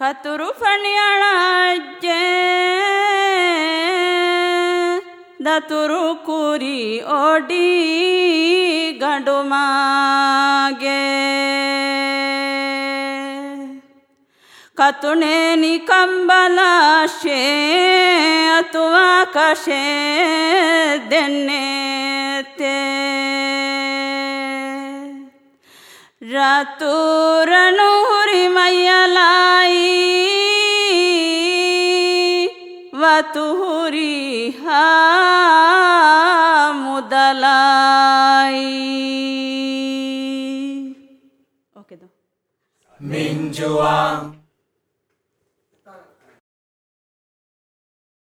خطرفا يراجي داترو كوري اودي غادو ماغي কাতনে নিকাম্বালাশে তো আকাশে দেনেতে রাতুরানো وتهريها مدلاي اوكي ده من جوا